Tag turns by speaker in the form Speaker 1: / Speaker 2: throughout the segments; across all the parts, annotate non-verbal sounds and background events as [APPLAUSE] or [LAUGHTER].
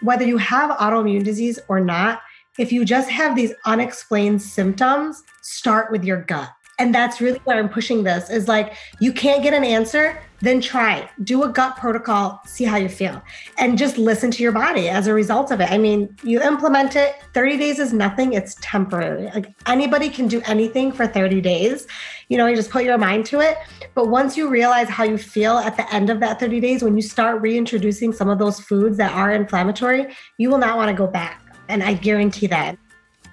Speaker 1: whether you have autoimmune disease or not, if you just have these unexplained symptoms, start with your gut. And that's really where I'm pushing this is like, you can't get an answer, then try. Do a gut protocol, see how you feel, and just listen to your body as a result of it. I mean, you implement it, 30 days is nothing, it's temporary. Like anybody can do anything for 30 days. You know, you just put your mind to it. But once you realize how you feel at the end of that 30 days, when you start reintroducing some of those foods that are inflammatory, you will not want to go back. And I guarantee that.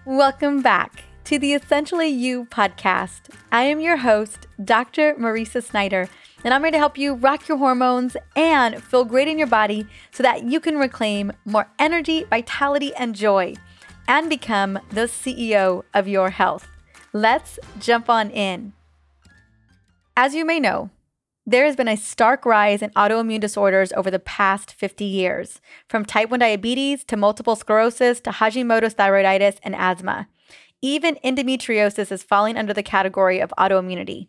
Speaker 2: Welcome back to the Essentially You podcast. I am your host, Dr. Mariza Snyder, and I'm here to help you rock your hormones and feel great in your body so that you can reclaim more energy, vitality, and joy and become the CEO of your health. Let's jump on in. As you may know, there has been a stark rise in autoimmune disorders over the past 50 years, from type 1 diabetes to multiple sclerosis to Hashimoto's thyroiditis and asthma. Even endometriosis is falling under the category of autoimmunity.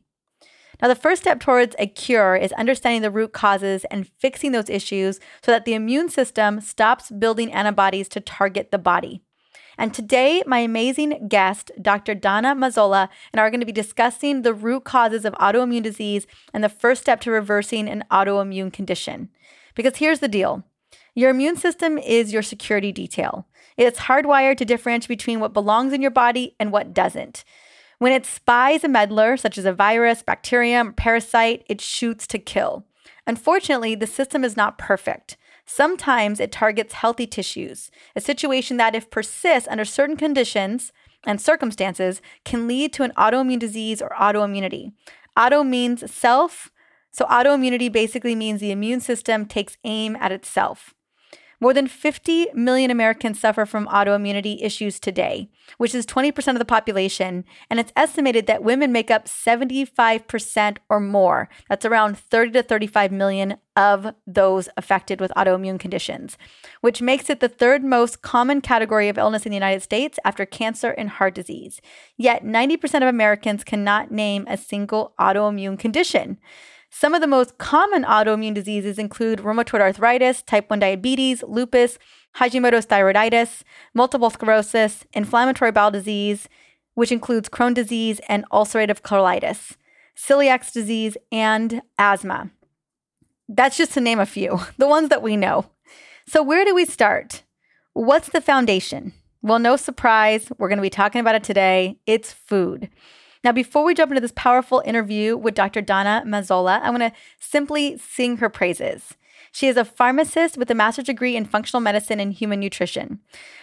Speaker 2: Now, the first step towards a cure is understanding the root causes and fixing those issues so that the immune system stops building antibodies to target the body. And today, my amazing guest, Dr. Donna Mazzola, and I are going to be discussing the root causes of autoimmune disease and the first step to reversing an autoimmune condition. Because here's the deal your immune system is your security detail. It's hardwired to differentiate between what belongs in your body and what doesn't. When it spies a meddler, such as a virus, bacterium, parasite, it shoots to kill. Unfortunately, the system is not perfect. Sometimes it targets healthy tissues, a situation that, if persists under certain conditions and circumstances, can lead to an autoimmune disease or autoimmunity. Auto means self, so autoimmunity basically means the immune system takes aim at itself. More than 50 million Americans suffer from autoimmunity issues today, which is 20% of the population, and it's estimated that women make up 75% or more. That's around 30 to 35 million of those affected with autoimmune conditions, which makes it the third most common category of illness in the United States after cancer and heart disease. Yet 90% of Americans cannot name a single autoimmune condition. Some of the most common autoimmune diseases include rheumatoid arthritis, type 1 diabetes, lupus, Hashimoto's thyroiditis, multiple sclerosis, inflammatory bowel disease, which includes Crohn's disease and ulcerative colitis, celiac disease, and asthma. That's just to name a few, [LAUGHS] the ones that we know. So, where do we start? What's the foundation? Well, no surprise, we're going to be talking about it today. It's food. Now, before we jump into this powerful interview with Dr. Donna Mazzola, I want to simply sing her praises. She is a pharmacist with a master's degree in functional medicine and human nutrition.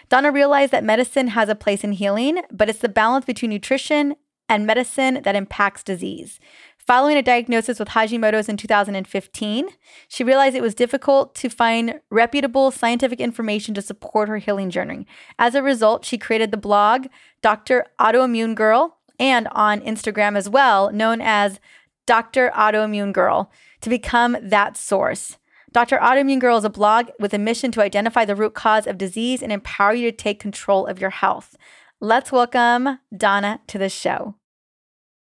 Speaker 2: Donna realized that medicine has a place in healing, but it's the balance between nutrition and medicine that impacts disease. Following a diagnosis with Hashimoto's in 2015, she realized it was difficult to find reputable scientific information to support her healing journey. As a result, she created the blog Dr. Autoimmune Girl, and on Instagram as well, known as Dr. Autoimmune Girl, to become that source. Dr. Autoimmune Girl is a blog with a mission to identify the root cause of disease and empower you to take control of your health. Let's welcome Donna to the show.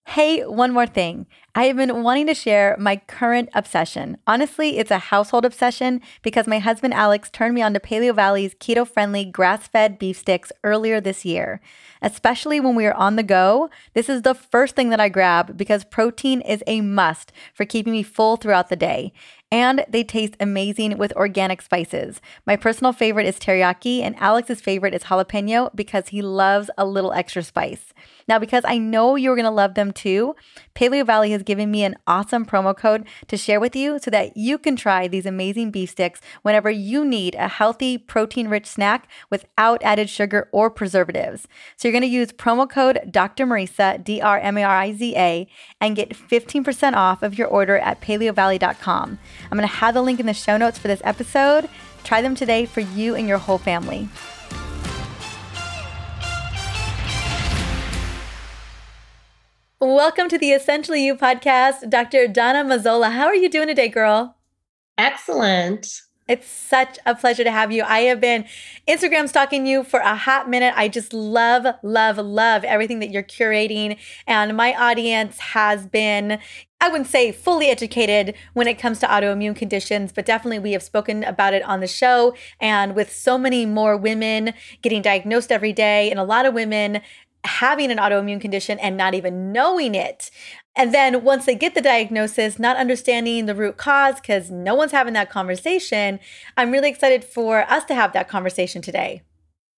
Speaker 2: Hey, one more thing. I have been wanting to share my current obsession. Honestly, it's a household obsession because my husband Alex turned me on to Paleovalley's keto friendly grass fed beef sticks earlier this year. Especially when we are on the go, this is the first thing that I grab because protein is a must for keeping me full throughout the day and they taste amazing with organic spices. My personal favorite is teriyaki, and Alex's favorite is jalapeno because he loves a little extra spice. Now, because I know you're going to love them too, Paleovalley has given me an awesome promo code to share with you so that you can try these amazing beef sticks whenever you need a healthy, protein rich snack without added sugar or preservatives. So you're going to use promo code Dr. Mariza, D R M A R I Z A, and get 15% off of your order at paleovalley.com. I'm going to have the link in the show notes for this episode. Try them today for you and your whole family. Welcome to the Essentially You podcast, Dr. Donna Mazzola. How are you doing today, girl?
Speaker 1: Excellent.
Speaker 2: It's such a pleasure to have you. I have been Instagram stalking you for a hot minute. I just love, love, love everything that you're curating. And my audience has been, I wouldn't say fully educated when it comes to autoimmune conditions, but definitely we have spoken about it on the show. And with so many more women getting diagnosed every day, and a lot of women having an autoimmune condition and not even knowing it, and then once they get the diagnosis, not understanding the root cause because no one's having that conversation, I'm really excited for us to have that conversation today.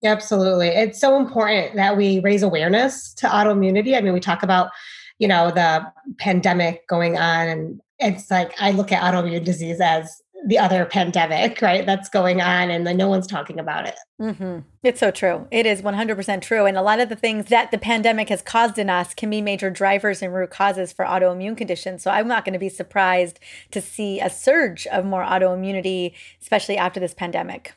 Speaker 1: Absolutely. It's so important that we raise awareness to autoimmunity. I mean, we talk about, you know, the pandemic going on and it's like I look at autoimmune disease as the other pandemic, right? That's going on, and then no one's talking about it.
Speaker 2: Mm-hmm. It's so true. It is 100% true. And a lot of the things that the pandemic has caused in us can be major drivers and root causes for autoimmune conditions. So I'm not going to be surprised to see a surge of more autoimmunity, especially after this pandemic.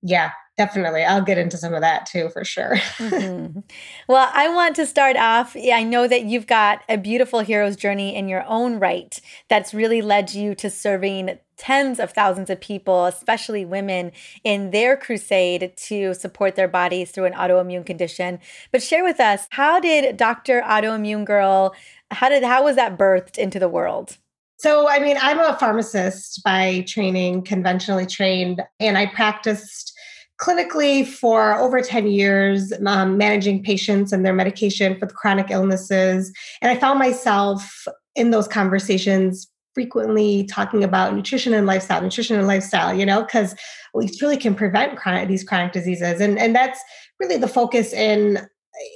Speaker 1: Yeah, definitely. I'll get into some of that too, for sure. mm-hmm. [LAUGHS]
Speaker 2: Well, I want to start off. I know that you've got a beautiful hero's journey in your own right that's really led you to serving tens of thousands of people, especially women, in their crusade to support their bodies through an autoimmune condition. But share with us, how did Dr. Autoimmune Girl, how did how was that birthed into the world?
Speaker 1: So, I mean, I'm a pharmacist by training, conventionally trained, and I practiced clinically for over 10 years, um, managing patients and their medication for the chronic illnesses. And I found myself in those conversations frequently talking about nutrition and lifestyle, nutrition and lifestyle, you know, because we really can prevent chronic, these chronic diseases. And, and that's really the focus in,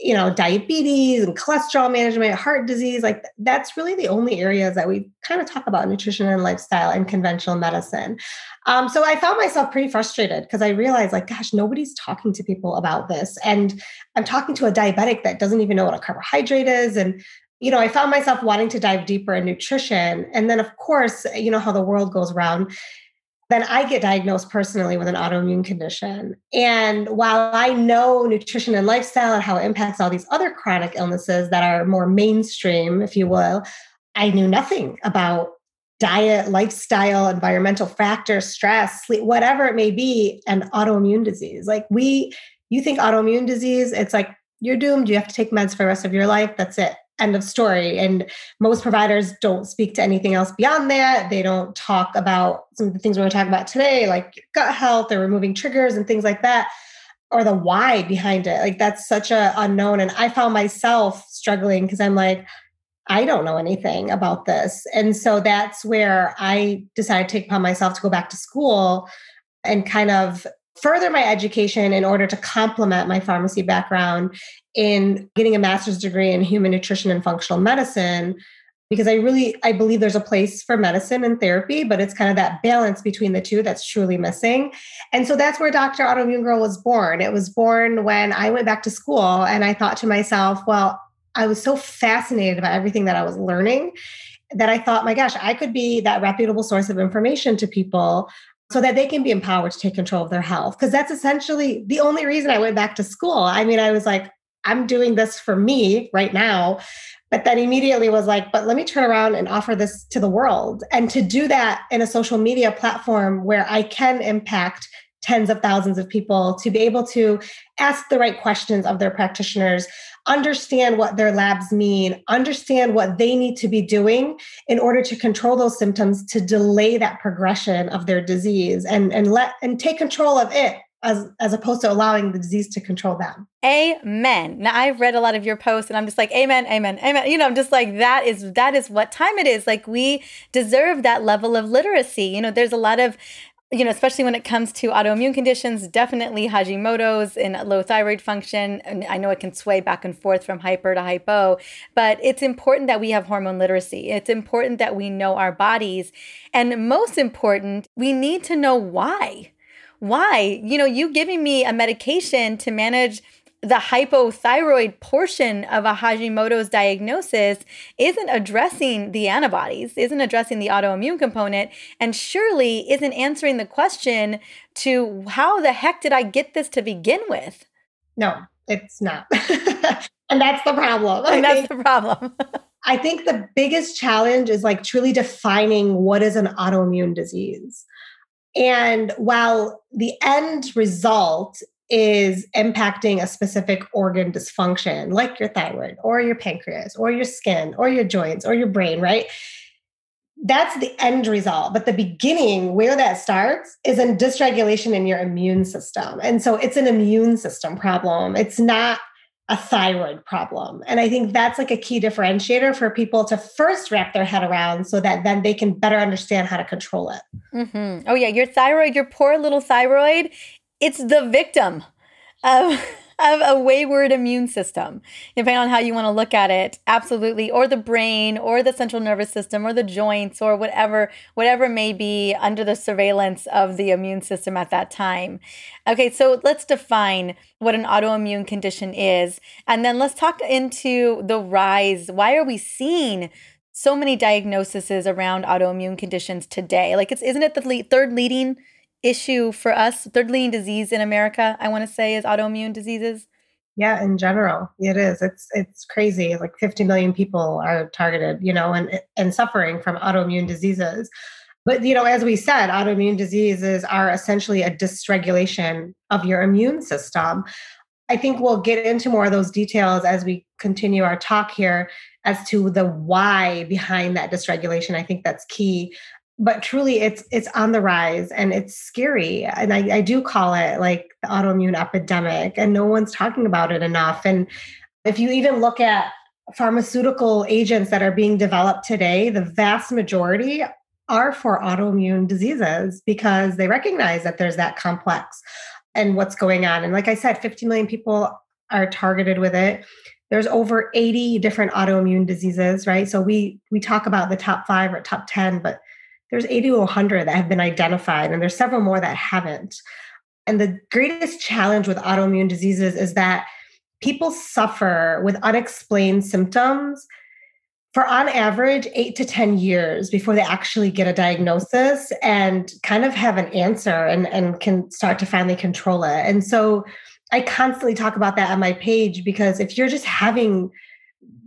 Speaker 1: you know, diabetes and cholesterol management, heart disease. Like that's really the only areas that we kind of talk about nutrition and lifestyle and conventional medicine. Um, so I found myself pretty frustrated because I realized, like, gosh, nobody's talking to people about this. And I'm talking to a diabetic that doesn't even know what a carbohydrate is. And you know, I found myself wanting to dive deeper in nutrition. And then, of course, you know how the world goes around. Then I get diagnosed personally with an autoimmune condition. And while I know nutrition and lifestyle and how it impacts all these other chronic illnesses that are more mainstream, if you will, I knew nothing about diet, lifestyle, environmental factors, stress, sleep, whatever it may be, and autoimmune disease. Like we, you think autoimmune disease, it's like you're doomed. You have to take meds for the rest of your life. That's it end of story. And most providers don't speak to anything else beyond that. They don't talk about some of the things we're going to talk about today, like gut health or removing triggers and things like that, or the why behind it. Like that's such a unknown. And I found myself struggling because I'm like, I don't know anything about this. And so that's where I decided to take upon myself to go back to school and kind of further my education in order to complement my pharmacy background in getting a master's degree in human nutrition and functional medicine because i really i believe there's a place for medicine and therapy but it's kind of that balance between the two that's truly missing and so that's where dr autoimmune girl was born it was born when i went back to school and i thought to myself well i was so fascinated by everything that i was learning that i thought my gosh i could be that reputable source of information to people so that they can be empowered to take control of their health. Because that's essentially the only reason I went back to school. I mean, I was like, I'm doing this for me right now. But then immediately was like, but let me turn around and offer this to the world. And to do that in a social media platform where I can impact tens of thousands of people to be able to ask the right questions of their practitioners, understand what their labs mean, understand what they need to be doing in order to control those symptoms to delay that progression of their disease and, and let and take control of it as as opposed to allowing the disease to control them.
Speaker 2: Amen. Now I've read a lot of your posts and I'm just like amen, amen, amen. You know, I'm just like that is that is what time it is. Like we deserve that level of literacy. You know, there's a lot of you know, especially when it comes to autoimmune conditions, definitely Hashimoto's and low thyroid function. And I know it can sway back and forth from hyper to hypo, but it's important that we have hormone literacy. It's important that we know our bodies. And most important, we need to know why. Why? You know, you giving me a medication to manage the hypothyroid portion of a Hashimoto's diagnosis isn't addressing the antibodies, isn't addressing the autoimmune component, and surely isn't answering the question to how the heck did I get this to begin with?
Speaker 1: No, it's not. [LAUGHS] and that's the problem.
Speaker 2: And that's the problem. [LAUGHS]
Speaker 1: I think the biggest challenge is like truly defining what is an autoimmune disease. And while the end result is impacting a specific organ dysfunction, like your thyroid or your pancreas or your skin or your joints or your brain, right? That's the end result. But the beginning, where that starts, is in dysregulation in your immune system. And so it's an immune system problem. It's not a thyroid problem. And I think that's like a key differentiator for people to first wrap their head around so that then they can better understand how to control it.
Speaker 2: Mm-hmm. Oh, yeah. Your thyroid, your poor little thyroid, it's the victim of of a wayward immune system, depending on how you want to look at it. Absolutely. Or the brain or the central nervous system or the joints or whatever, whatever may be under the surveillance of the immune system at that time. Okay, so let's define what an autoimmune condition is. And then let's talk into the rise. Why are we seeing so many diagnoses around autoimmune conditions today? Like it's isn't it the le- third leading issue for us, third leading disease in America, I want to say, is autoimmune diseases.
Speaker 1: Yeah, in general, it is. It's it's crazy. Like 50 million people are targeted, you know, and and suffering from autoimmune diseases. But you know, as we said, autoimmune diseases are essentially a dysregulation of your immune system. I think we'll get into more of those details as we continue our talk here as to the why behind that dysregulation. I think that's key but truly it's it's on the rise and it's scary. And I, I do call it like the autoimmune epidemic and no one's talking about it enough. And if you even look at pharmaceutical agents that are being developed today the vast majority are for autoimmune diseases because they recognize that there's that complex and what's going on. And like i said 50 million people are targeted with it. There's over 80 different autoimmune diseases right? So we we talk about the top 5 or top 10 but there's 80 to 100 that have been identified, and there's several more that haven't. And the greatest challenge with autoimmune diseases is that people suffer with unexplained symptoms for on average eight to 10 years before they actually get a diagnosis and kind of have an answer and, and can start to finally control it. And so I constantly talk about that on my page because if you're just having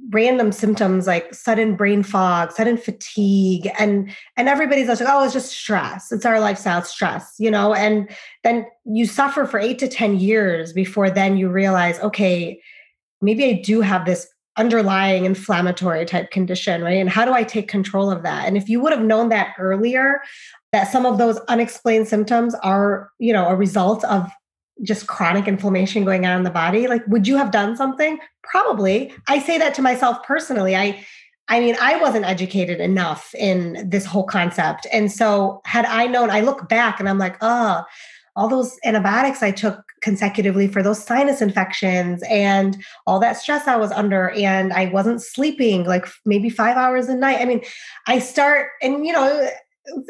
Speaker 1: random symptoms like sudden brain fog, sudden fatigue, and and everybody's like, oh, it's just stress. It's our lifestyle stress, you know. And then you suffer for eight to ten years before then you realize, okay, maybe I do have this underlying inflammatory type condition, right? And how do I take control of that? And if you would have known that earlier, that some of those unexplained symptoms are, you know, a result of just chronic inflammation going on in the body like would you have done something? Probably. I say that to myself personally. I i mean i wasn't educated enough in this whole concept. And so had i known i look back and i'm like oh all those antibiotics i took consecutively for those sinus infections and all that stress i was under and i wasn't sleeping like maybe five hours a night. I mean i start and you know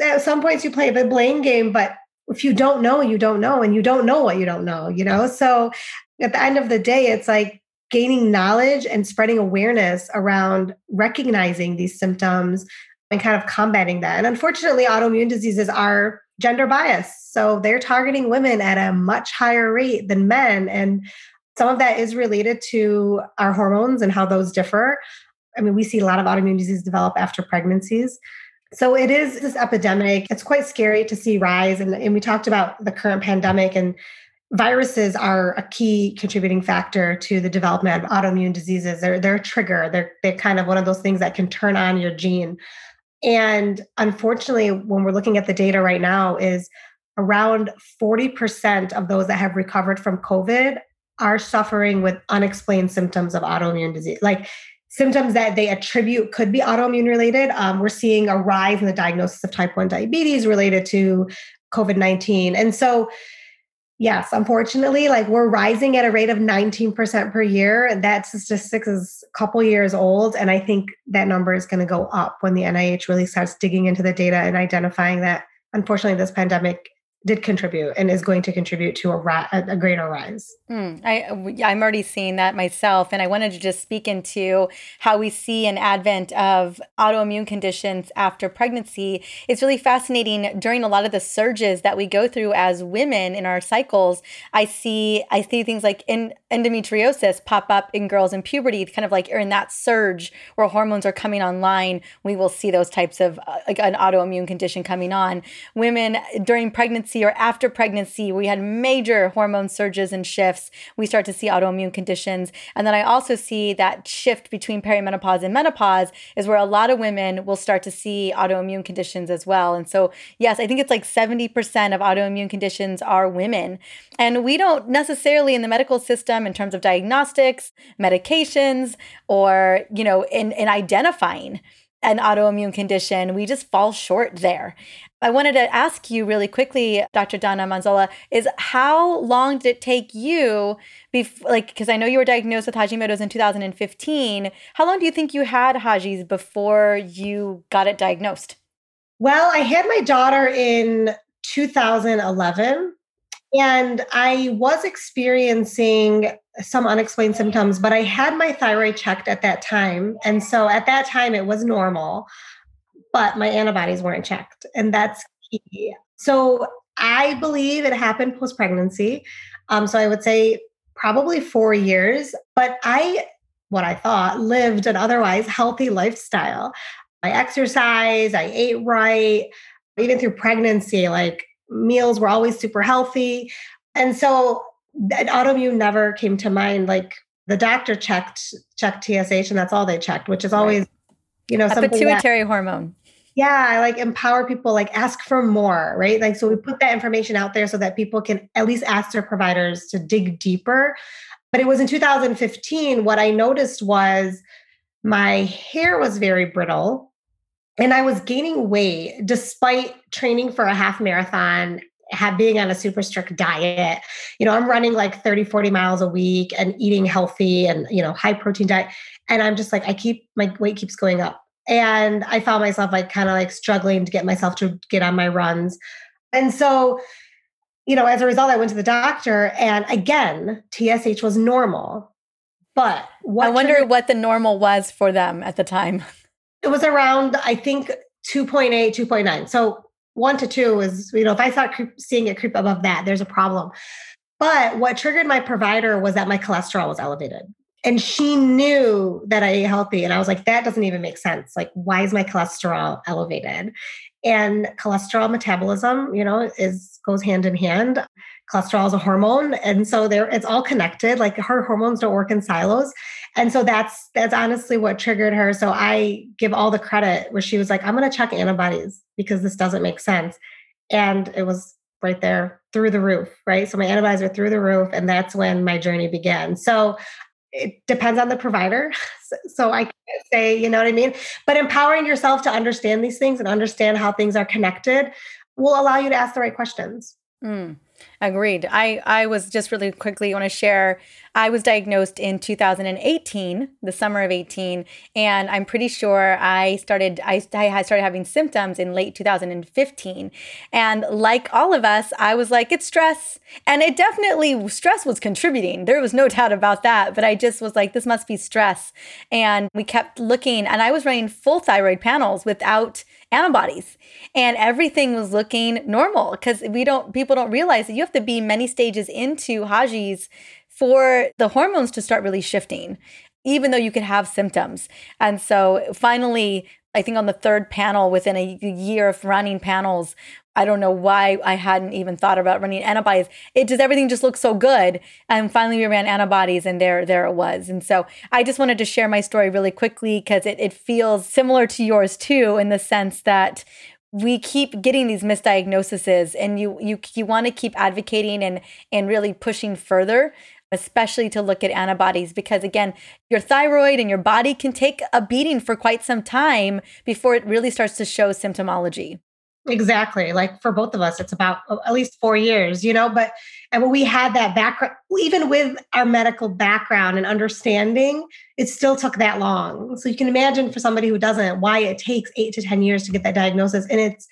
Speaker 1: at some points you play the blame game but if you don't know, you don't know, and you don't know what you don't know, you know? So at the end of the day, it's like gaining knowledge and spreading awareness around recognizing these symptoms and kind of combating that. And unfortunately, autoimmune diseases are gender biased. So they're targeting women at a much higher rate than men. And some of that is related to our hormones and how those differ. I mean, we see a lot of autoimmune disease develop after pregnancies. So it is this epidemic. It's quite scary to see rise. And, and we talked about the current pandemic and viruses are a key contributing factor to the development of autoimmune diseases. They're they're a trigger. They're they're kind of one of those things that can turn on your gene. And unfortunately, when we're looking at the data right now, is around 40% of those that have recovered from COVID are suffering with unexplained symptoms of autoimmune disease. Like symptoms that they attribute could be autoimmune related. Um, we're seeing a rise in the diagnosis of type 1 diabetes related to COVID 19. And so, yes, unfortunately, like we're rising at a rate of 19% per year. That statistic is a couple years old. And I think that number is going to go up when the NIH really starts digging into the data and identifying that, unfortunately, this pandemic did contribute and is going to contribute to a, ra- a greater rise.
Speaker 2: Mm, I, I'm already seeing that myself. And I wanted to just speak into how we see an advent of autoimmune conditions after pregnancy. It's really fascinating during a lot of the surges that we go through as women in our cycles. I see, I see things like in, endometriosis pop up in girls in puberty, kind of like in that surge where hormones are coming online. We will see those types of uh, like an autoimmune condition coming on. Women during pregnancy pregnancy or after pregnancy, we had major hormone surges and shifts. We start to see autoimmune conditions. And then I also see that shift between perimenopause and menopause is where a lot of women will start to see autoimmune conditions as well. And so, yes, I think it's like 70% of autoimmune conditions are women. And we don't necessarily in the medical system, in terms of diagnostics, medications, or, you know, in, in identifying an autoimmune condition. We just fall short there. I wanted to ask you really quickly, Dr. Donna Mazzola, is how long did it take you, bef- like, because I know you were diagnosed with Hashimoto's in 2015. How long do you think you had Hashi's before you got it diagnosed?
Speaker 1: Well, I had my daughter in 2011, and I was experiencing some unexplained symptoms, but I had my thyroid checked at that time. And so at that time, it was normal but my antibodies weren't checked. And that's key. So I believe it happened post pregnancy. Um, so I would say probably four years, but I, what I thought, lived an otherwise healthy lifestyle. I exercise, I ate right, even through pregnancy, like meals were always super healthy. And so autoimmune never came to mind. Like the doctor checked checked TSH, and that's all they checked, which is always, right. you know,
Speaker 2: a pituitary that, hormone
Speaker 1: yeah i like empower people like ask for more right like so we put that information out there so that people can at least ask their providers to dig deeper but it was in 2015 what i noticed was my hair was very brittle and i was gaining weight despite training for a half marathon have being on a super strict diet you know i'm running like 30 40 miles a week and eating healthy and you know high protein diet and i'm just like i keep my weight keeps going up and I found myself like kind of like struggling to get myself to get on my runs. And so, you know, as a result, I went to the doctor and again, TSH was normal. But
Speaker 2: I wonder what the normal was for them at the time.
Speaker 1: It was around, I think, 2.8, 2.9. So one to two is, you know, if I start creep, seeing it creep above that, there's a problem. But what triggered my provider was that my cholesterol was elevated and she knew that I ate healthy. And I was like, that doesn't even make sense. Like, why is my cholesterol elevated? And cholesterol metabolism, you know, is goes hand in hand. Cholesterol is a hormone. And so there it's all connected. Like her hormones don't work in silos. And so that's that's honestly what triggered her. So I give all the credit where she was like, I'm gonna check antibodies because this doesn't make sense. And it was right there through the roof, right? So my antibodies are through the roof, and that's when my journey began. So it depends on the provider. [LAUGHS] So I can't say, you know what I mean? But empowering yourself to understand these things and understand how things are connected will allow you to ask the right questions.
Speaker 2: Mm. Agreed. I, I was just really quickly want to share. I was diagnosed in 2018, the summer of 18, and I'm pretty sure I started I, I started having symptoms in late 2015. And like all of us, I was like, it's stress, and it definitely stress was contributing. There was no doubt about that. But I just was like, this must be stress, and we kept looking, and I was running full thyroid panels without antibodies, and everything was looking normal because we don't people don't realize that you have to be many stages into Hashi's for the hormones to start really shifting, even though you could have symptoms. And so finally, I think on the third panel within a year of running panels, I don't know why I hadn't even thought about running antibodies. It just everything just looked so good. And finally we ran antibodies and there there it was. And so I just wanted to share my story really quickly because it, it feels similar to yours too, in the sense that we keep getting these misdiagnoses and you you you want to keep advocating and and really pushing further especially to look at antibodies because again your thyroid and your body can take a beating for quite some time before it really starts to show symptomology
Speaker 1: Exactly. Like for both of us, it's about uh, at least four years, you know. But and when we had that background, even with our medical background and understanding, it still took that long. So you can imagine for somebody who doesn't, why it takes eight to 10 years to get that diagnosis. And it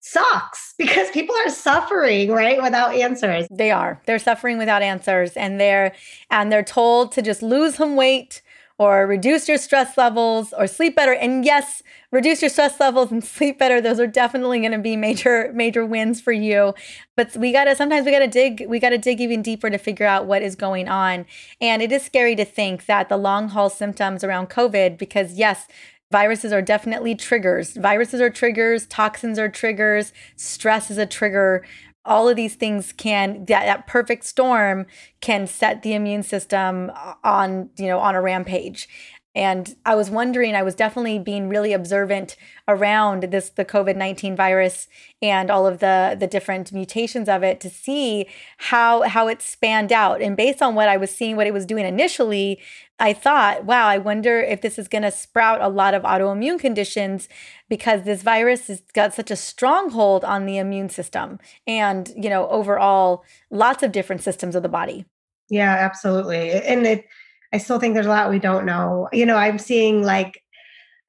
Speaker 1: sucks [LAUGHS] because people are suffering right without answers
Speaker 2: they are they're suffering without answers and they're and they're told to just lose some weight or reduce your stress levels or sleep better. And yes, reduce your stress levels and [LAUGHS] sleep better. Those are definitely going to be major, major wins for you. But we got to, sometimes we got to dig, we got to dig even deeper to figure out what is going on. And it is scary to think that the long haul symptoms around COVID, because yes, Viruses are definitely triggers. Viruses are triggers, toxins are triggers, stress is a trigger all of these things can that, that perfect storm can set the immune system uh, on you know on a rampage and I was wondering, I was definitely being really observant around this the COVID-19 virus and all of the the different mutations of it to see how how it spanned out. And based on what I was seeing, what it was doing initially, I thought, wow, I wonder if this is going to sprout a lot of autoimmune conditions because this virus has got such a stronghold on the immune system and, you know, overall lots of different systems of the body.
Speaker 1: Yeah, absolutely. And it I still think there's a lot we don't know. You know, I'm seeing like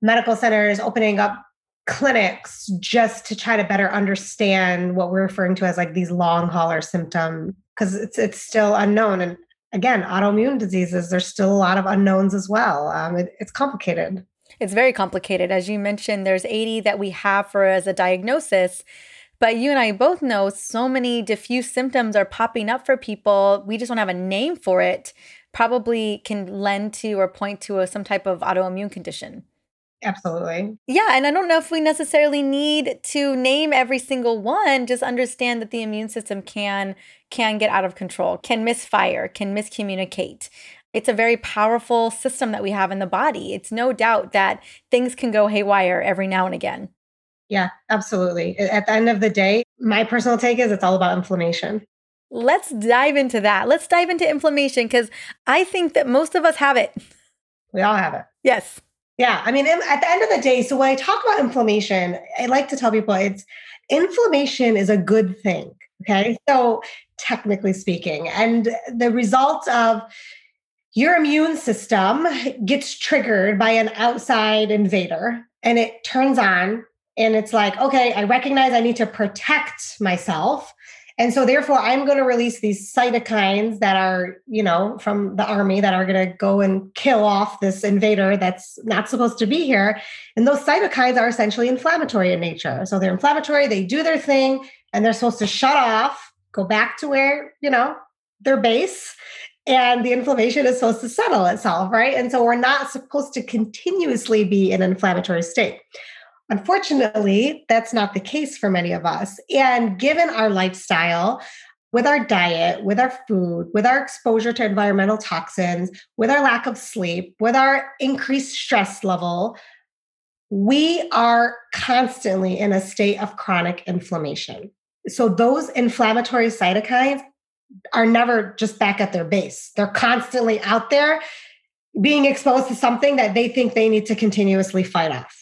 Speaker 1: medical centers opening up clinics just to try to better understand what we're referring to as like these long hauler symptoms because it's it's still unknown and again autoimmune diseases there's still a lot of unknowns as well um, it, it's complicated
Speaker 2: it's very complicated as you mentioned there's 80 that we have for as a diagnosis but you and I both know so many diffuse symptoms are popping up for people. We just don't have a name for it probably can lend to or point to a, some type of autoimmune condition.
Speaker 1: Absolutely.
Speaker 2: Yeah. And I don't know if we necessarily need to name every single one, just understand that the immune system can can get out of control, can misfire, can miscommunicate. It's a very powerful system that we have in the body. It's no doubt that things can go haywire every now and again.
Speaker 1: Yeah, absolutely. At the end of the day, my personal take is it's all about inflammation.
Speaker 2: Let's dive into that. Let's dive into inflammation because I think that most of us have it.
Speaker 1: We all have it.
Speaker 2: Yes.
Speaker 1: Yeah. I mean, at the end of the day, so when I talk about inflammation, I like to tell people it's inflammation is a good thing. Okay. So, technically speaking, and the result of your immune system gets triggered by an outside invader and it turns on and it's like, okay, I recognize I need to protect myself. And so therefore I'm going to release these cytokines that are, you know, from the army that are going to go and kill off this invader that's not supposed to be here. And those cytokines are essentially inflammatory in nature. So they're inflammatory, they do their thing and they're supposed to shut off, go back to where, you know, their base and the inflammation is supposed to settle itself, right? And so we're not supposed to continuously be in an inflammatory state. Unfortunately, that's not the case for many of us. And given our lifestyle, with our diet, with our food, with our exposure to environmental toxins, with our lack of sleep, with our increased stress level, we are constantly in a state of chronic inflammation. So, those inflammatory cytokines are never just back at their base, they're constantly out there being exposed to something that they think they need to continuously fight off.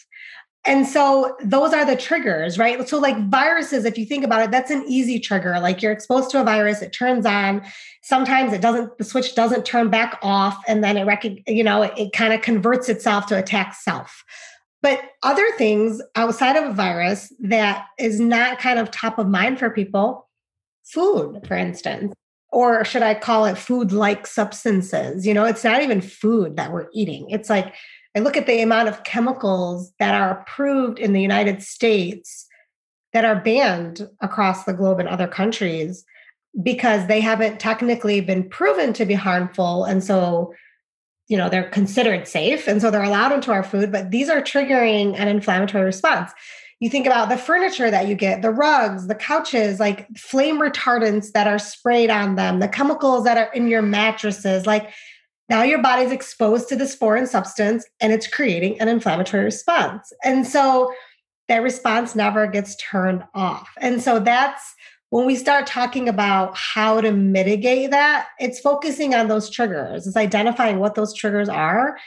Speaker 1: And so those are the triggers, right? So, like viruses, if you think about it, that's an easy trigger. Like you're exposed to a virus, it turns on. Sometimes it doesn't, the switch doesn't turn back off, and then it, rec- you know, it, it kind of converts itself to attack self. But other things outside of a virus that is not kind of top of mind for people, food, for instance, or should I call it food like substances? You know, it's not even food that we're eating. It's like I look at the amount of chemicals that are approved in the United States that are banned across the globe in other countries because they haven't technically been proven to be harmful. And so, you know, they're considered safe. And so they're allowed into our food, but these are triggering an inflammatory response. You think about the furniture that you get, the rugs, the couches, like flame retardants that are sprayed on them, the chemicals that are in your mattresses, like now your body's exposed to this foreign substance and it's creating an inflammatory response. And so that response never gets turned off. And so that's when we start talking about how to mitigate that, it's focusing on those triggers, it's identifying what those triggers are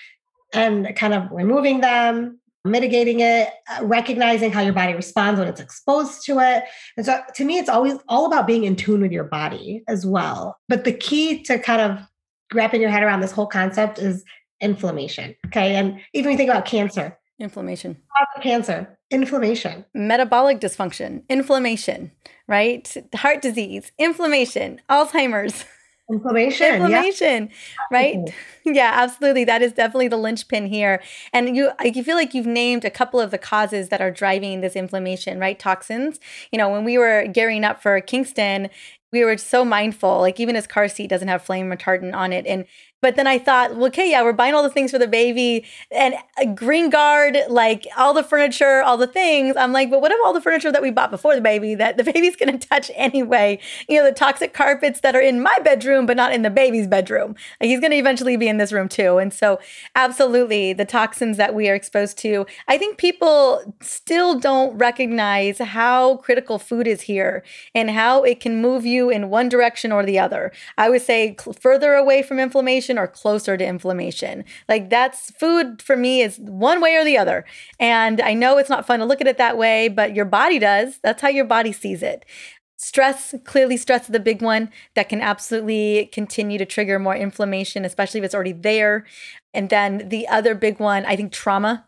Speaker 1: and kind of removing them, mitigating it, uh, recognizing how your body responds when it's exposed to it. And so to me, it's always all about being in tune with your body as well. But the key to kind of wrapping your head around this whole concept is inflammation. Okay. And even when you think about cancer,
Speaker 2: Inflammation.
Speaker 1: Cancer, inflammation.
Speaker 2: Metabolic dysfunction, inflammation, right? Heart disease, inflammation, Alzheimer's.
Speaker 1: Inflammation.
Speaker 2: Inflammation, yeah. right? [LAUGHS] Yeah, absolutely. That is definitely the linchpin here. And you you feel like you've named a couple of the causes that are driving this inflammation, right? Toxins. You know, when we were gearing up for Kingston, we were so mindful like even his car seat doesn't have flame retardant on it and but then I thought, well, okay, yeah, we're buying all the things for the baby and Greenguard, like all the furniture, all the things. I'm like, but what if all the furniture that we bought before the baby that the [LAUGHS] baby's to touch anyway? You know, the toxic carpets that are in my bedroom, but not in the baby's bedroom. Like he's to eventually be in this room too. And so, absolutely, the toxins that we are exposed to, I think people still don't recognize how critical food is here and how it can move you in one direction or the other. I would say further away from inflammation inflammation or closer to inflammation. Like that's food for me is one way or the other. And I know it's not fun to look at it that way, but your body does. That's how your body sees it. Stress, clearly, stress is the big one that can absolutely continue to trigger more inflammation, especially if it's already there. And then the other big one, I think trauma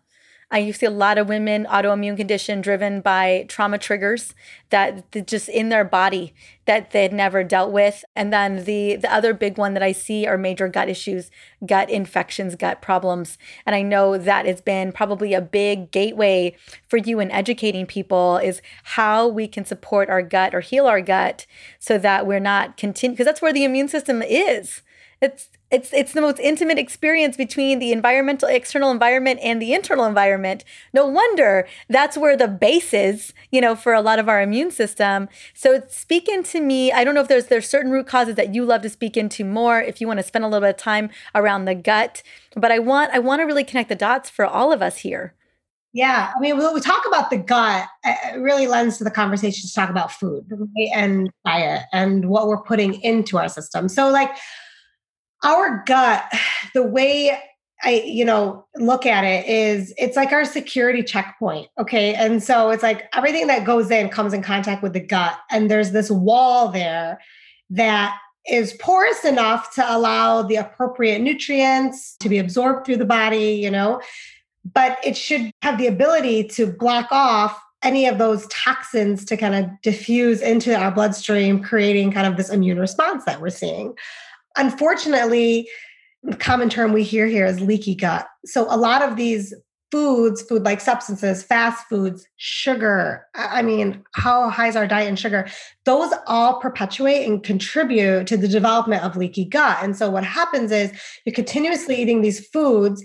Speaker 2: I see a lot of women autoimmune condition driven by trauma triggers that just in their body that they'd never dealt with. And then the the other big one that I see are major gut issues, gut infections, gut problems. And I know that has been probably a big gateway for you in educating people is how we can support our gut or heal our gut so that we're not continue because that's where the immune system is. It's it's it's the most intimate experience between the environmental external environment and the internal environment no wonder that's where the base is you know for a lot of our immune system so speaking to me i don't know if there's there's certain root causes that you love to speak into more if you want to spend a little bit of time around the gut but i want i want to really connect the dots for all of us here
Speaker 1: yeah, I mean, when we talk about the gut, uh, it really lends to the conversation to talk about food right? and diet and what we're putting into our system. So, like, our gut, the way I, you know, look at it is it's like our security checkpoint. Okay. And so it's like everything that goes in comes in contact with the gut. And there's this wall there that is porous enough to allow the appropriate nutrients to be absorbed through the body, you know, but it should have the ability to block off any of those toxins to kind of diffuse into our bloodstream, creating kind of this immune response that we're seeing unfortunately, the common term we hear here is leaky gut. So a lot of these foods, food like substances, fast foods, sugar. I mean, how high is our diet in sugar? Those all perpetuate and contribute to the development of leaky gut. And so what happens is you're continuously eating these foods.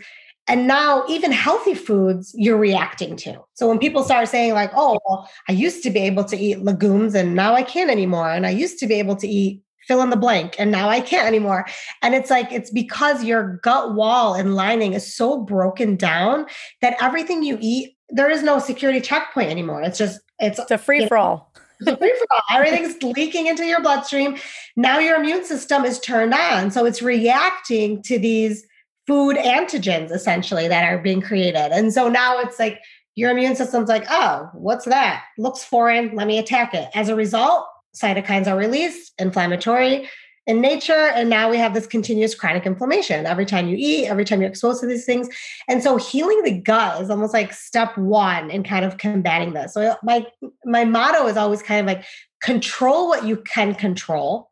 Speaker 1: And now, even healthy foods, you're reacting to. So when people start saying, like, oh, well, I used to be able to eat legumes and now I can't anymore. And I used to be able to eat fill in the blank and now i can't anymore. And it's like it's because your gut wall and lining is so broken down that everything you eat there is no security checkpoint anymore. It's just it's,
Speaker 2: it's a free for all
Speaker 1: free for all [LAUGHS] everything's leaking into your bloodstream. Now your immune system is turned on. So it's reacting to these food antigens essentially that are being created. And so now it's like your immune system's like oh what's that? Looks foreign. Let me attack it. As a result cytokines are released, inflammatory in nature. And now we have this continuous chronic inflammation every time you eat, every time you're exposed to these things. And so healing the gut is almost like step one in kind of combating this. So my my motto is always kind of like control what you can control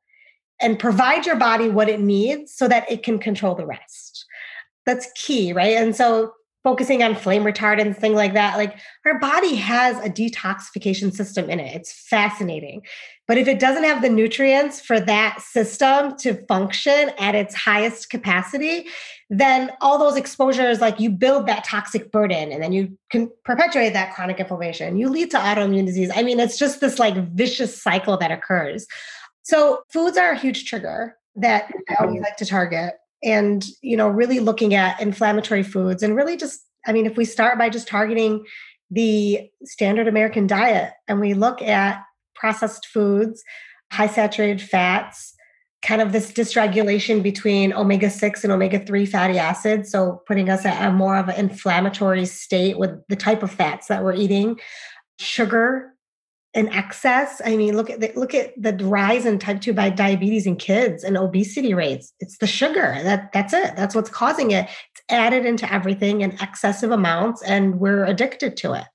Speaker 1: and provide your body what it needs so that it can control the rest. That's key, right? And so focusing on flame retardants, things like that. Like our body has a detoxification system in it. It's fascinating. But if it doesn't have the nutrients for that system to function at its highest capacity, then all those exposures, like you build that toxic burden and then you can perpetuate that chronic inflammation. You lead to autoimmune disease. I mean, it's just this like vicious cycle that occurs. So foods are a huge trigger that I always mm-hmm. like to target and you know really looking at inflammatory foods and really just i mean if we start by just targeting the standard american diet and we look at processed foods high saturated fats kind of this dysregulation between omega-6 and omega-3 fatty acids so putting us at a more of an inflammatory state with the type of fats that we're eating sugar in excess. I mean, look at the, look at the rise in type 2 diabetes in kids and obesity rates. It's the sugar. That that's it. That's what's causing it. It's added into everything in excessive amounts and we're addicted to it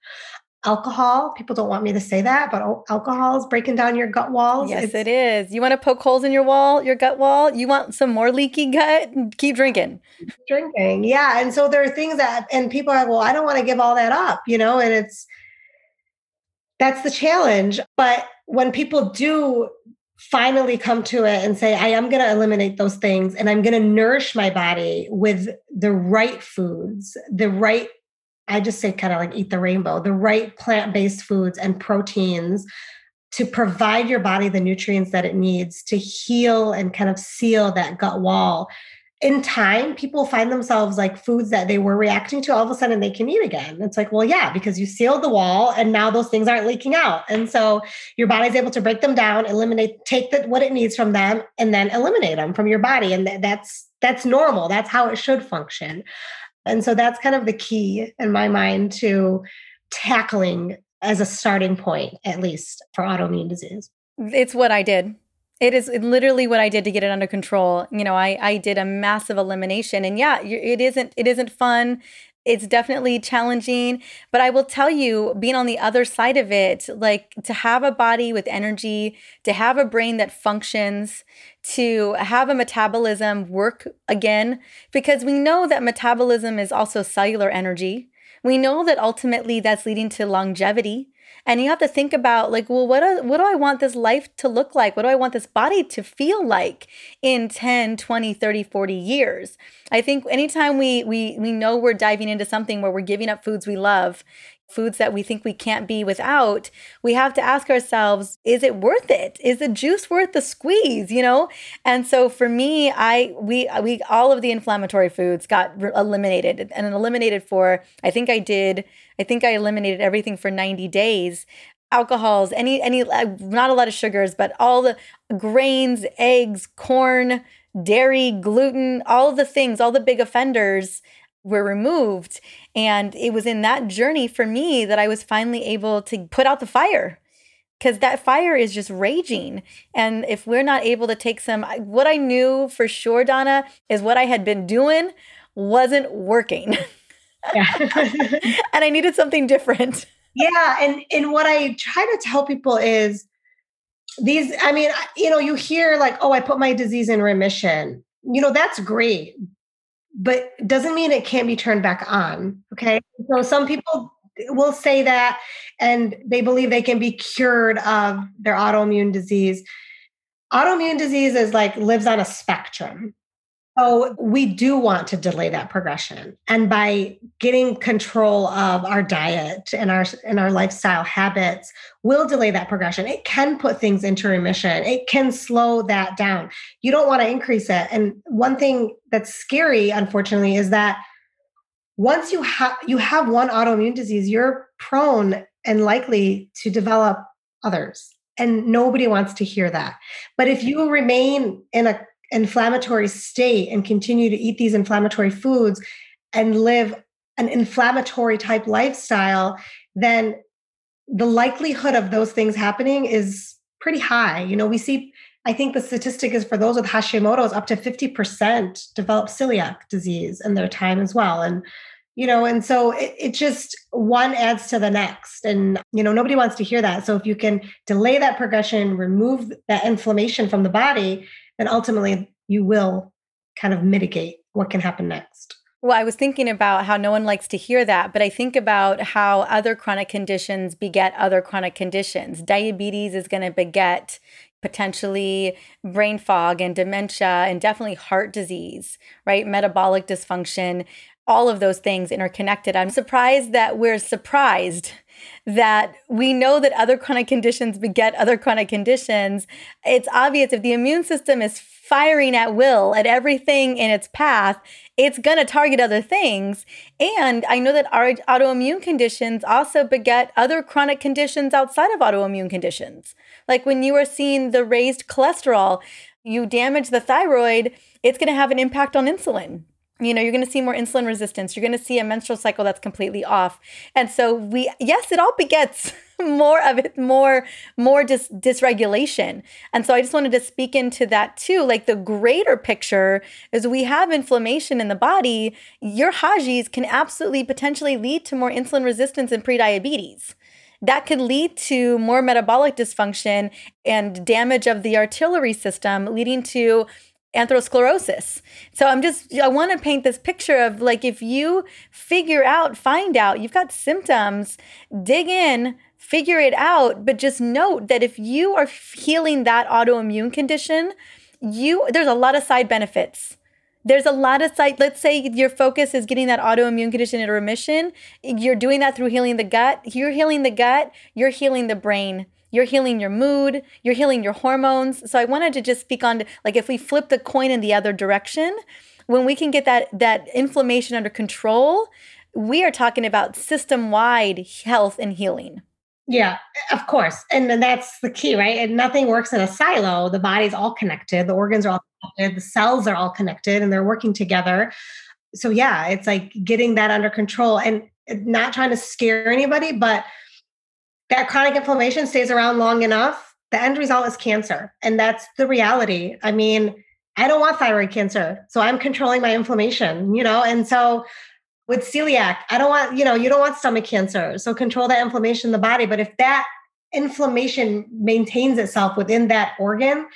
Speaker 1: alcohol. People don't want me to say that, but alcohol is breaking down your gut walls.
Speaker 2: Yes, it's, it is. You want to poke holes in your wall, your gut wall? You want some more leaky gut? Keep drinking.
Speaker 1: Drinking. Yeah. And so there are things that, and people are, like, well, I don't want to give all that up, you know, and it's, that's the challenge. But when people do finally come to it and say, I am going to eliminate those things and I'm going to nourish my body with the right foods, the right I just say kind of like eat the rainbow, the right plant based foods and proteins to provide your body the nutrients that it needs to heal and kind of seal that gut wall. In time, people find themselves like foods that they were reacting to, all of a sudden they can eat again. It's like, well, yeah, because you sealed the wall and now those things aren't leaking out. And so your body's able to break them down, eliminate, take the, what it needs from them, and then eliminate them from your body. And that's that's normal. That's how it should function. And so that's kind of the key in my mind to tackling as a starting point, at least for autoimmune disease.
Speaker 2: It's what I did. It is literally what I did to get it under control. You know, I I did a massive elimination, and yeah, it isn't it isn't fun it's definitely challenging but i will tell you being on the other side of it like to have a body with energy to have a brain that functions to have a metabolism work again because we know that metabolism is also cellular energy. We know that ultimately that's leading to longevity and you have to think about like well what do, what do i want this life to look like what do i want this body to feel like in 10 20 30 40 years i think anytime we we we know we're diving into something where we're giving up foods we love foods that we think we can't be without, we have to ask ourselves, is it worth it? Is the juice worth the squeeze, you know? And so for me, I we we all of the inflammatory foods got eliminated and eliminated for I think I did I think I eliminated everything for 90 days alcohols, any any uh, not a lot of sugars, but all the grains, eggs, corn, dairy, gluten, all the things, all the big offenders were removed. And it was in that journey for me that I was finally able to put out the fire because that fire is just raging. And if we're not able to take some, what I knew for sure, Donna, is what I had been doing wasn't working. [LAUGHS] Yeah. [LAUGHS] and I needed something different.
Speaker 1: Yeah. And, and what I try to tell people is these, I mean, you know, you hear like, oh, I put my disease in remission. You know, that's great but doesn't mean it can't be turned back on. Okay. So some people will say that and they believe they can be cured of their autoimmune disease. Autoimmune disease is like lives on a spectrum. So we do want to delay that progression. And by getting control of our diet and our and our lifestyle habits will delay that progression. It can put things into remission. It can slow that down. You don't want to increase it. And one thing that's scary unfortunately is that once you have you have one autoimmune disease, you're prone and likely to develop others. And nobody wants to hear that. But if you remain in a inflammatory state and continue to eat these inflammatory foods and live an inflammatory type lifestyle, then the likelihood of those things happening is pretty high. You know, we see, I think the statistic is for those with Hashimoto's up to 50% develop celiac disease in their time as well. And, you know, and so it, it just one adds to the next. And, you know, nobody wants to hear that. So if you can delay that progression, remove that inflammation from the body, then ultimately you will kind of mitigate what can happen next.
Speaker 2: Well, I was thinking about how no one likes to hear that, but I think about how other chronic conditions beget other chronic conditions. Diabetes is going to beget potentially brain fog and dementia and definitely heart disease, right? Metabolic dysfunction, all of those things interconnected. I'm surprised that we're surprised that we know that other chronic conditions beget other chronic conditions. It's obvious if the immune system is firing at will at everything in its path, it's going to target other things. And I know that our autoimmune conditions also beget other chronic conditions outside of autoimmune conditions. Like when you are seeing the raised cholesterol, you damage the thyroid, it's going to have an impact on insulin you know you're going to see more insulin resistance you're going to see a menstrual cycle that's completely off and so we yes it all begets [LAUGHS] more of it, more, more dis- dysregulation. And so I just wanted to speak into that too. Like the greater picture is we have inflammation in the body. Your Hashi's can absolutely potentially lead to more insulin resistance and prediabetes that could lead to more metabolic dysfunction and damage of the arterial system, leading to atherosclerosis. So I'm just, I want to paint this picture of like if you figure out, find out, you've got symptoms, dig in, figure it out, but just note that if you are healing that autoimmune condition, you there's a lot of side benefits. There's a lot of side, let's say your focus is getting that autoimmune condition into remission. You're doing that through healing the gut. You're healing the gut, you're healing the brain you're healing your mood, you're healing your hormones. So I wanted to just speak on like if we flip the coin in the other direction, when we can get that that inflammation under control, we are talking about system-wide health and healing.
Speaker 1: Yeah, of course. And that's the key, right? And nothing works in a silo. The body's all connected, the organs are all connected, the cells are all connected and they're working together. So yeah, it's like getting that under control and not trying to scare anybody, but that chronic inflammation stays around long enough, the end result is cancer. And that's the reality. I mean, I don't want thyroid cancer. So I'm controlling my inflammation, you know? And so with celiac, I don't want, you know, you don't want stomach cancer. So control that inflammation in the body. But if that inflammation maintains itself within that organ,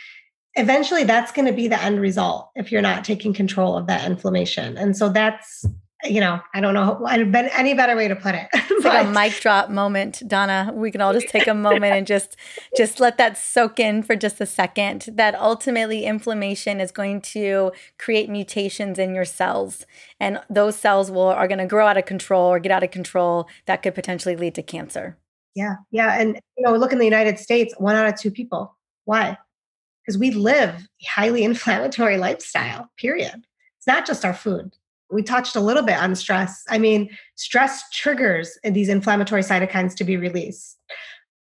Speaker 1: eventually that's going to be the end result if you're not taking control of that inflammation. And so that's you know, I don't know any better way to put it. [LAUGHS]
Speaker 2: It's like a mic drop moment, Donna. We can all just take a moment and just just let that soak in for just a second. That ultimately inflammation is going to create mutations in your cells, and those cells will are going to grow out of control or get out of control. That could potentially lead to cancer.
Speaker 1: Yeah, yeah, and you know, look in the United States, one out of two people. Why? Because we live a highly [LAUGHS] inflammatory lifestyle. Period. It's not just our food we touched a little bit on stress. I mean, stress triggers these inflammatory cytokines to be released.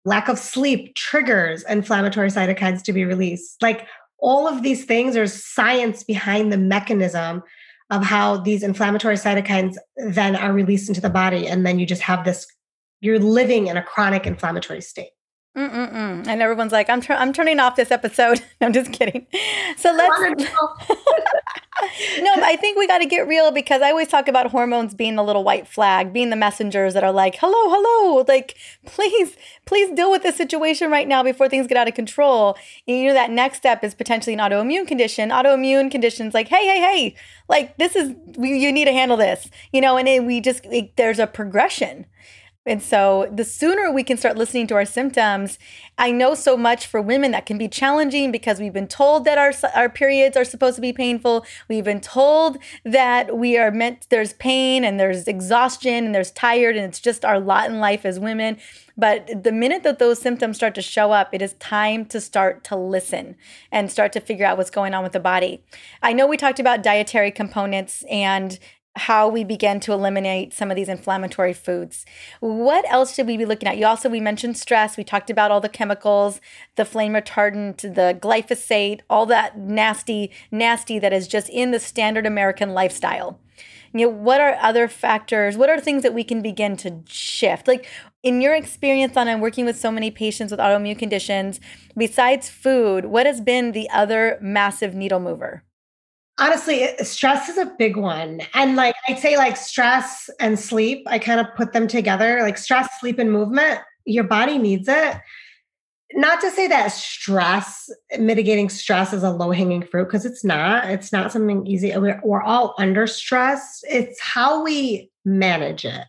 Speaker 1: Lack of sleep triggers inflammatory cytokines to be released. Like all of these things, there's science behind the mechanism of how these inflammatory cytokines then are released into the body. And then you just have this, you're living in a chronic inflammatory state.
Speaker 2: Mm-mm-mm. And everyone's like, I'm, I'm turning off this episode. [LAUGHS] I'm just kidding. So let's. [LAUGHS] no, I think we got to get real because I always talk about hormones being the little white flag, being the messengers that are like, hello, hello, like, please, please deal with this situation right now before things get out of control. And you know, that next step is potentially an autoimmune condition. Autoimmune conditions like, hey, hey, hey, like, this is, we, you need to handle this, you know, and it, we just, it, there's a progression. And so the sooner we can start listening to our symptoms, I know so much for women that can be challenging because we've been told that our our periods are supposed to be painful. We've been told that we are meant there's pain and there's exhaustion and there's tired and it's just our lot in life as women. But the minute that those symptoms start to show up, it is time to start to listen and start to figure out what's going on with the body. I know we talked about dietary components and how we begin to eliminate some of these inflammatory foods. What else should we be looking at? You also we mentioned stress. We talked about all the chemicals, the flame retardant, the glyphosate, all that nasty, nasty that is just in the standard American lifestyle. You know, what are other factors? What are things that we can begin to shift? Like in your experience on I'm working with so many patients with autoimmune conditions, besides food, what has been the other massive needle mover?
Speaker 1: Honestly stress is a big one. And like i'd say like stress and sleep i kind of put them together. Like stress sleep and movement your body needs it. Not to say that stress mitigating stress is a low hanging fruit because it's not. It's not something easy. We're, we're all under stress. It's how we manage it.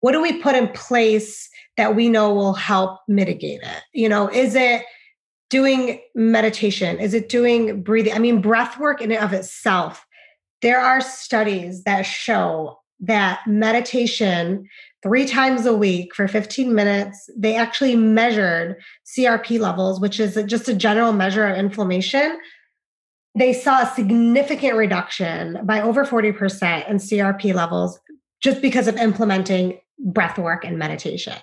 Speaker 1: What do we put in place that we know will help mitigate it? You know is it doing meditation? Is it doing breathing? I mean, breath work in and of itself. There are studies that show that meditation three times a week for 15 minutes, they actually measured CRP levels, which is just a general measure of inflammation. They saw a significant reduction by over 40% in CRP levels just because of implementing breath work and meditation.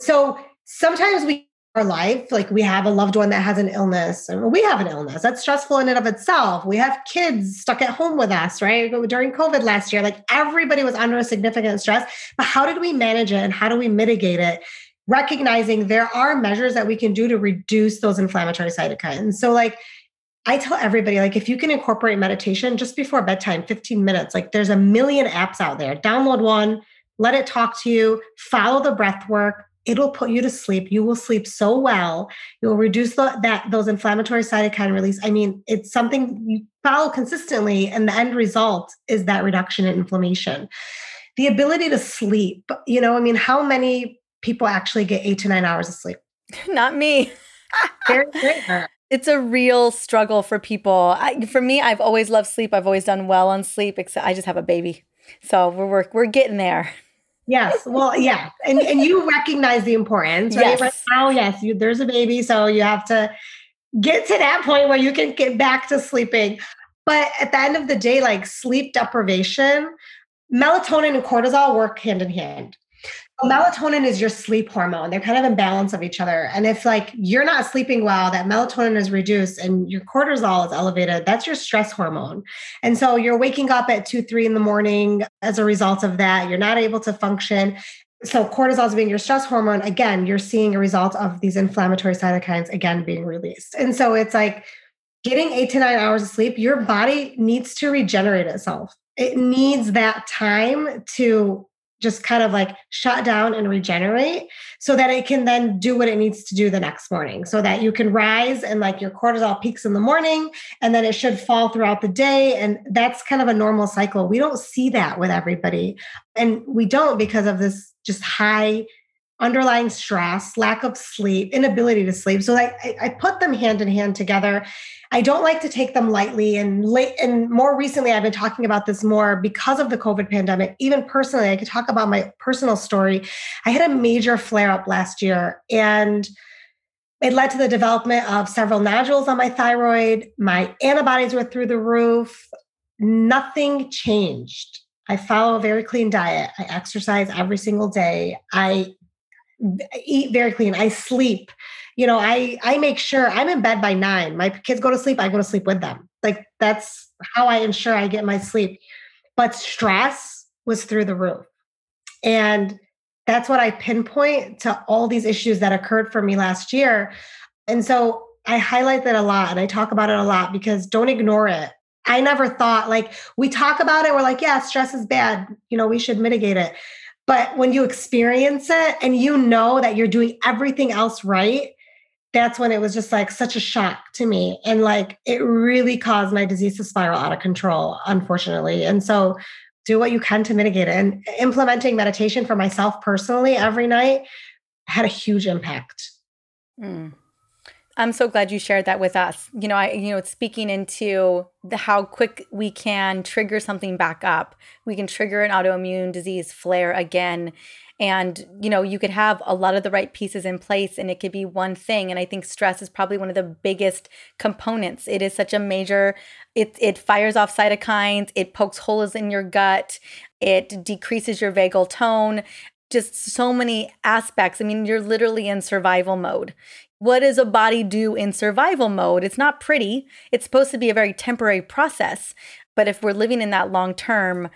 Speaker 1: So sometimes we our life like we have a loved one that has an illness or we have an illness that's stressful in and of itself we have kids stuck at home with us right during covid last year like everybody was under a significant stress but how did we manage it and how do we mitigate it recognizing there are measures that we can do to reduce those inflammatory cytokines. So, like, I tell everybody, like, if you can incorporate meditation just before bedtime, 15 minutes, like, there's a million apps out there. Download one, let it talk to you, follow the breath work. It'll put you to sleep. You will sleep so well. You'll reduce the, that those inflammatory cytokine release. I mean, it's something you follow consistently, and the end result is that reduction in inflammation. The ability to sleep, you know, I mean, how many people actually get eight to nine hours of sleep? [LAUGHS]
Speaker 2: Not me. [LAUGHS] it's a real struggle for people. I, for me, I've always loved sleep. I've always done well on sleep. Except I just have a baby, so we're we're, we're getting there.
Speaker 1: Yes. Well, yeah. And and you recognize the importance, right? Yes. Right now, yes, you, there's a baby, so you have to get to that point where you can get back to sleeping. But at the end of the day, like sleep deprivation, melatonin and cortisol work hand in hand melatonin is your sleep hormone. They're kind of in balance of each other. And if like you're not sleeping well, that melatonin is reduced and your cortisol is elevated, that's your stress hormone. And so you're waking up at two, three in the morning as a result of that. You're not able to function. So cortisol is being your stress hormone. Again, you're seeing a result of these inflammatory cytokines again being released. And so it's like getting eight to nine hours of sleep, your body needs to regenerate itself. It needs that time to just kind of like shut down and regenerate so that it can then do what it needs to do the next morning so that you can rise and like your cortisol peaks in the morning and then it should fall throughout the day. And that's kind of a normal cycle. We don't see that with everybody. And we don't because of this just high underlying stress, lack of sleep, inability to sleep. So I, I put them hand in hand together. I don't like to take them lightly. And late and more recently, I've been talking about this more because of the COVID pandemic. Even personally, I could talk about my personal story. I had a major flare up last year and it led to the development of several nodules on my thyroid. My antibodies were through the roof. Nothing changed. I follow a very clean diet. I exercise every single day. I eat very clean. I sleep. You know, I I make sure I'm in bed by nine. My kids go to sleep. I go to sleep with them. Like that's how I ensure I get my sleep. But stress was through the roof, and that's what I pinpoint to all these issues that occurred for me last year. And so I highlight that a lot, and I talk about it a lot because don't ignore it. I never thought like we talk about it. We're like, yeah, stress is bad. You know, we should mitigate it. But when you experience it and you know that you're doing everything else right, that's when it was just like such a shock to me. And like it really caused my disease to spiral out of control, unfortunately. And so do what you can to mitigate it. And implementing meditation for myself personally every night had a huge impact.
Speaker 2: Mm. I'm so glad you shared that with us. You know, I you know, it's speaking into the how quick we can trigger something back up. We can trigger an autoimmune disease flare again. And, you know, you could have a lot of the right pieces in place and it could be one thing. And I think stress is probably one of the biggest components. It is such a major, it, it fires off cytokines, it pokes holes in your gut, it decreases your vagal tone just so many aspects. I mean, you're literally in survival mode. What does a body do in survival mode? It's not pretty. It's supposed to be a very temporary process. But if we're living in that long term,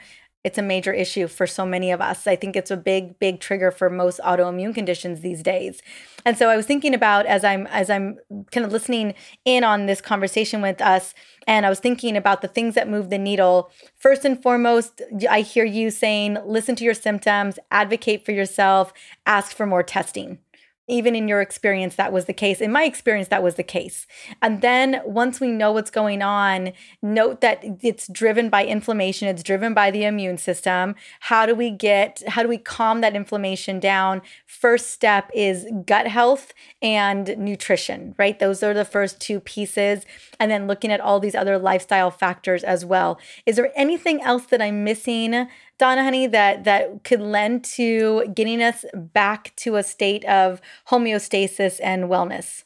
Speaker 2: it's a major issue for so many of us. I think it's a big, big trigger for most autoimmune conditions these days. And so I was thinking about as I'm as I'm kind of listening in on this conversation with us, and I was thinking about the things that move the needle. First and foremost, I hear you saying, listen to your symptoms, advocate for yourself, ask for more testing even in your experience that was the case. In my experience that was the case. And then once we know what's going on note that it's driven by inflammation it's driven by the immune system. How do we get how do we calm that inflammation down? First step is gut health and nutrition right? Those are the first two pieces. And then looking at all these other lifestyle factors as well. Is there anything else that i'm missing Donna Honey, that that could lend to getting us back to a state of homeostasis and wellness?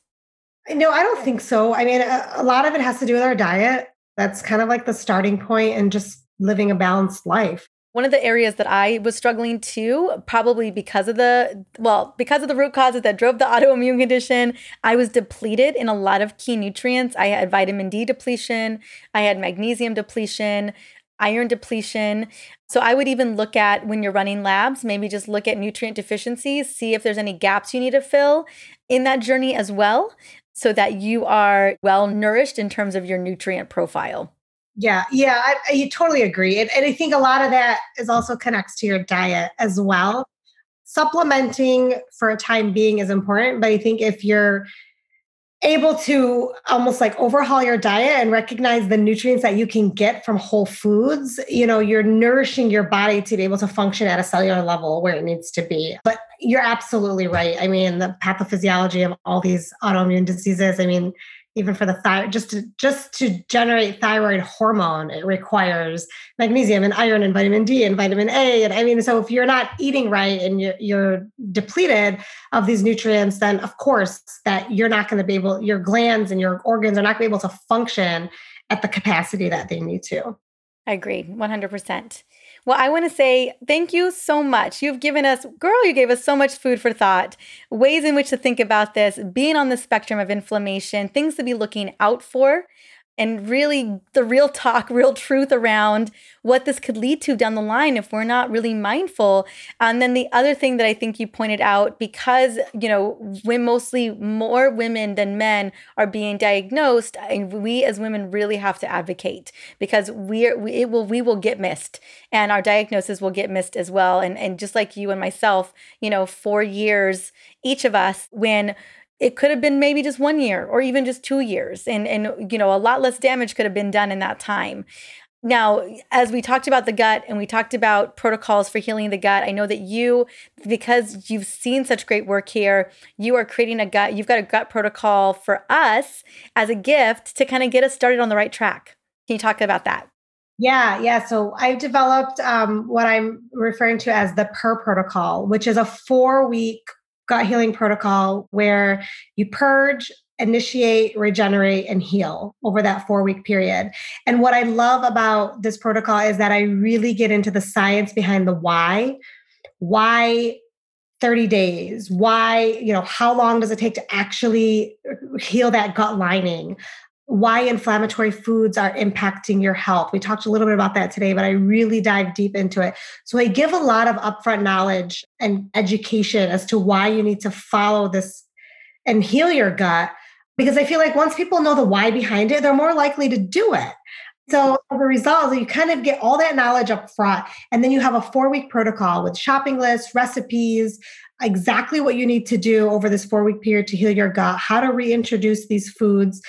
Speaker 1: No, I don't think so. I mean, a, a lot of it has to do with our diet. That's kind of like the starting point and just living a balanced life.
Speaker 2: One of the areas that I was struggling to, probably because of the, well, because of the root causes that drove the [LAUGHS] autoimmune condition, I was depleted in a lot of key nutrients. I had vitamin D depletion, I had magnesium depletion, iron depletion. So I would even look at when you're running labs, maybe just look at nutrient deficiencies, see if there's any gaps you need to fill in that journey as well, so that you are well nourished in terms of your nutrient profile.
Speaker 1: Yeah, yeah, I, I totally agree. And, and I think a lot of that is also connects to your diet as well. Supplementing for a time being is important, but I think if you're able to almost like overhaul your diet and recognize the nutrients that you can get from whole foods. You know you're nourishing your body to be able to function at a cellular level where it needs to be. But you're absolutely right. I mean the pathophysiology of all these autoimmune diseases i mean even for the thyroid just to just to generate thyroid hormone it requires magnesium and iron and vitamin d and vitamin a. And i mean so if you're not eating right and you're, you're depleted of these nutrients then of course that you're not going to be able your glands and your organs are not going to be able to function at the capacity that they need to.
Speaker 2: I agree 100% well, I want to say thank you so much. You've given us, girl, you gave us so much food for thought, ways in which to think about this, being on the spectrum of inflammation, things to be looking out for and really the real talk, real truth around what this could lead to down the line if we're not really mindful. And then the other thing that I think you pointed out, because you know, when mostly more women than men are being diagnosed, and we as women really have to advocate because we're we, it will we will get missed, and our diagnosis will get missed as well. And and just like you and myself, you know, four years each of us when it could have been maybe just one year or even just two years. And and you know a lot less damage could have been done in that time. Now as we talked about the gut and we talked about protocols for healing the gut i know that you because you've seen such great work here you are creating a gut you've got a gut protocol for us as a gift to kind of get us started on the right track. Can you talk about that?
Speaker 1: Yeah, yeah. So I've developed um, what I'm referring to as the PER protocol, which is a four week gut healing protocol where you purge, initiate, regenerate, and heal over that four week period. And what I love about this protocol is that I really get into the science behind the why. Why 30 days why you know how long does it take to actually heal that gut lining why inflammatory foods are impacting your health. We talked a little bit about that today, but I really dive deep into it. So I give a lot of upfront knowledge and education as to why you need to follow this and heal your gut. Because I feel like once people know the why behind it, they're more likely to do it. So as a result, you kind of get all that knowledge up front, and then you have a four week protocol with shopping lists, recipes, exactly what you need to do over this four week period to heal your gut, how to reintroduce these foods,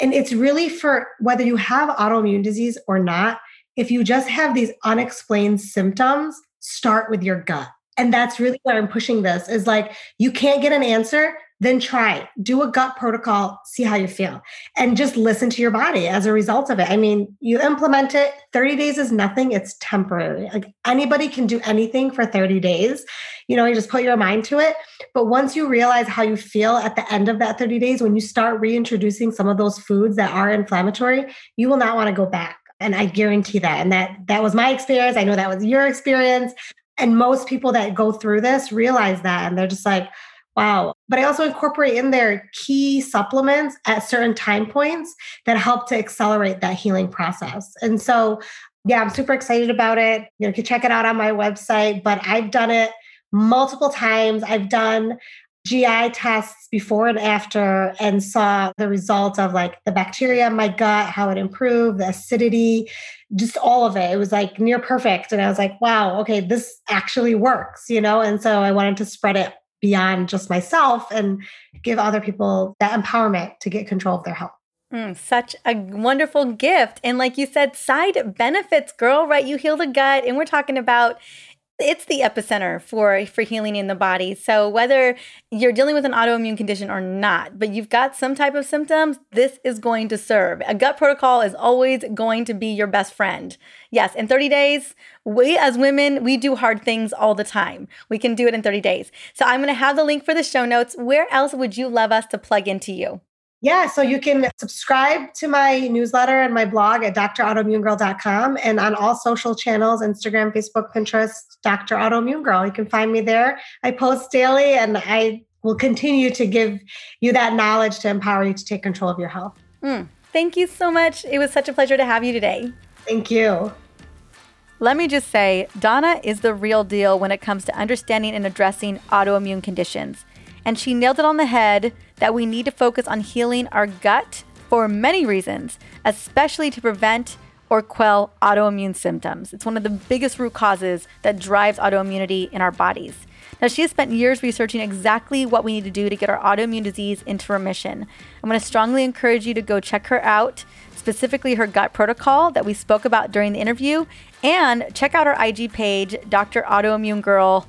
Speaker 1: and it's really for whether you have autoimmune disease or not, if you just have these unexplained symptoms, start with your gut. And that's really where I'm pushing this is like, you can't get an answer, then try. Do a gut protocol, see how you feel, and just listen to your body as a result of it. I mean, you implement it, 30 days is nothing, it's temporary. Like anybody can do anything for 30 days. You know, you just put your mind to it. But once you realize how you feel at the end of that 30 days, when you start reintroducing some of those foods that are inflammatory, you will not want to go back. And I guarantee that. And that that was my experience. I know that was your experience. And most people that go through this realize that and they're just like, Wow. But I also incorporate in there key supplements at certain time points that help to accelerate that healing process. And so, yeah, I'm super excited about it. You know, you can check it out on my website, but I've done it multiple times. I've done GI tests before and after and saw the results of like the bacteria in my gut, how it improved, the acidity, just all of it. It was like near perfect. And I was like, wow, okay, this actually works, you know? And so I wanted to spread it beyond just myself and give other people that empowerment to get control of their health.
Speaker 2: Mm, such a wonderful gift. And like you said, side benefits, girl, right? You heal the gut. And we're talking about it's the epicenter for for healing in the body. So whether you're dealing with an autoimmune condition or not, but you've got some type of symptoms, this is going to serve. A gut protocol is always going to be your best friend. Yes, in 30 days, we as women, we do hard things all the time. We can do it in 30 days. So I'm going to have the link for the show notes. Where else would you love us to plug into you?
Speaker 1: Yeah, so you can subscribe to my newsletter and my blog at drautoimmunegirl.com and on all social channels Instagram, Facebook, Pinterest, Dr. Autoimmune Girl. You can find me there. I post daily and I will continue to give you that knowledge to empower you to take control of your health.
Speaker 2: Mm, thank you so much. It was such a pleasure to have you today.
Speaker 1: Thank you.
Speaker 2: Let me just say, Donna is the real deal when it comes to understanding and addressing autoimmune conditions. And she nailed it on the head that we need to focus on healing our gut for many reasons, especially to prevent or quell autoimmune symptoms. It's one of the biggest root causes that drives autoimmunity in our bodies. Now, she has spent years researching exactly what we need to do to get our autoimmune disease into remission. I'm going to strongly encourage you to go check her out, specifically her gut protocol that we spoke about during the interview, and check out her IG page, Dr. Autoimmune Girl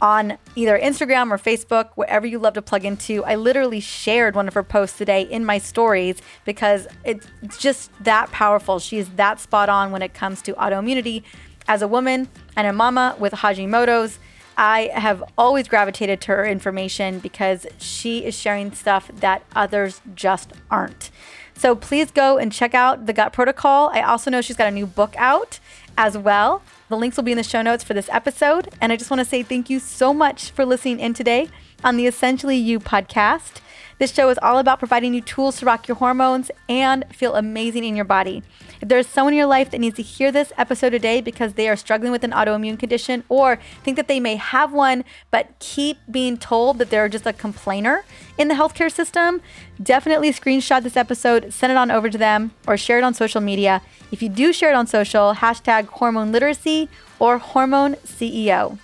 Speaker 2: on either Instagram or Facebook, wherever you love to plug into. I literally shared one of her posts today in my stories because it's just that powerful. She is that spot on when it comes to autoimmunity. As a woman and a mama with Hashimoto's, I have always gravitated to her information because she is sharing stuff that others just aren't. So please go and check out the Gut Protocol. I also know she's got a new book out as well. The links will be in the show notes for this episode. And I just want to say thank you so much for listening in today on the Essentially You podcast. This show is all about providing you tools to rock your hormones and feel amazing in your body. If there's someone in your life that needs to hear this episode today because they are struggling with an autoimmune condition or think that they may have one, but keep being told that they're just a complainer in the healthcare system, definitely screenshot this episode, send it on over to them, or share it on social media. If you do share it on social, hashtag hormone literacy or hormone CEO.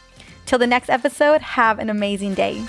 Speaker 2: Till the next episode, have an amazing day.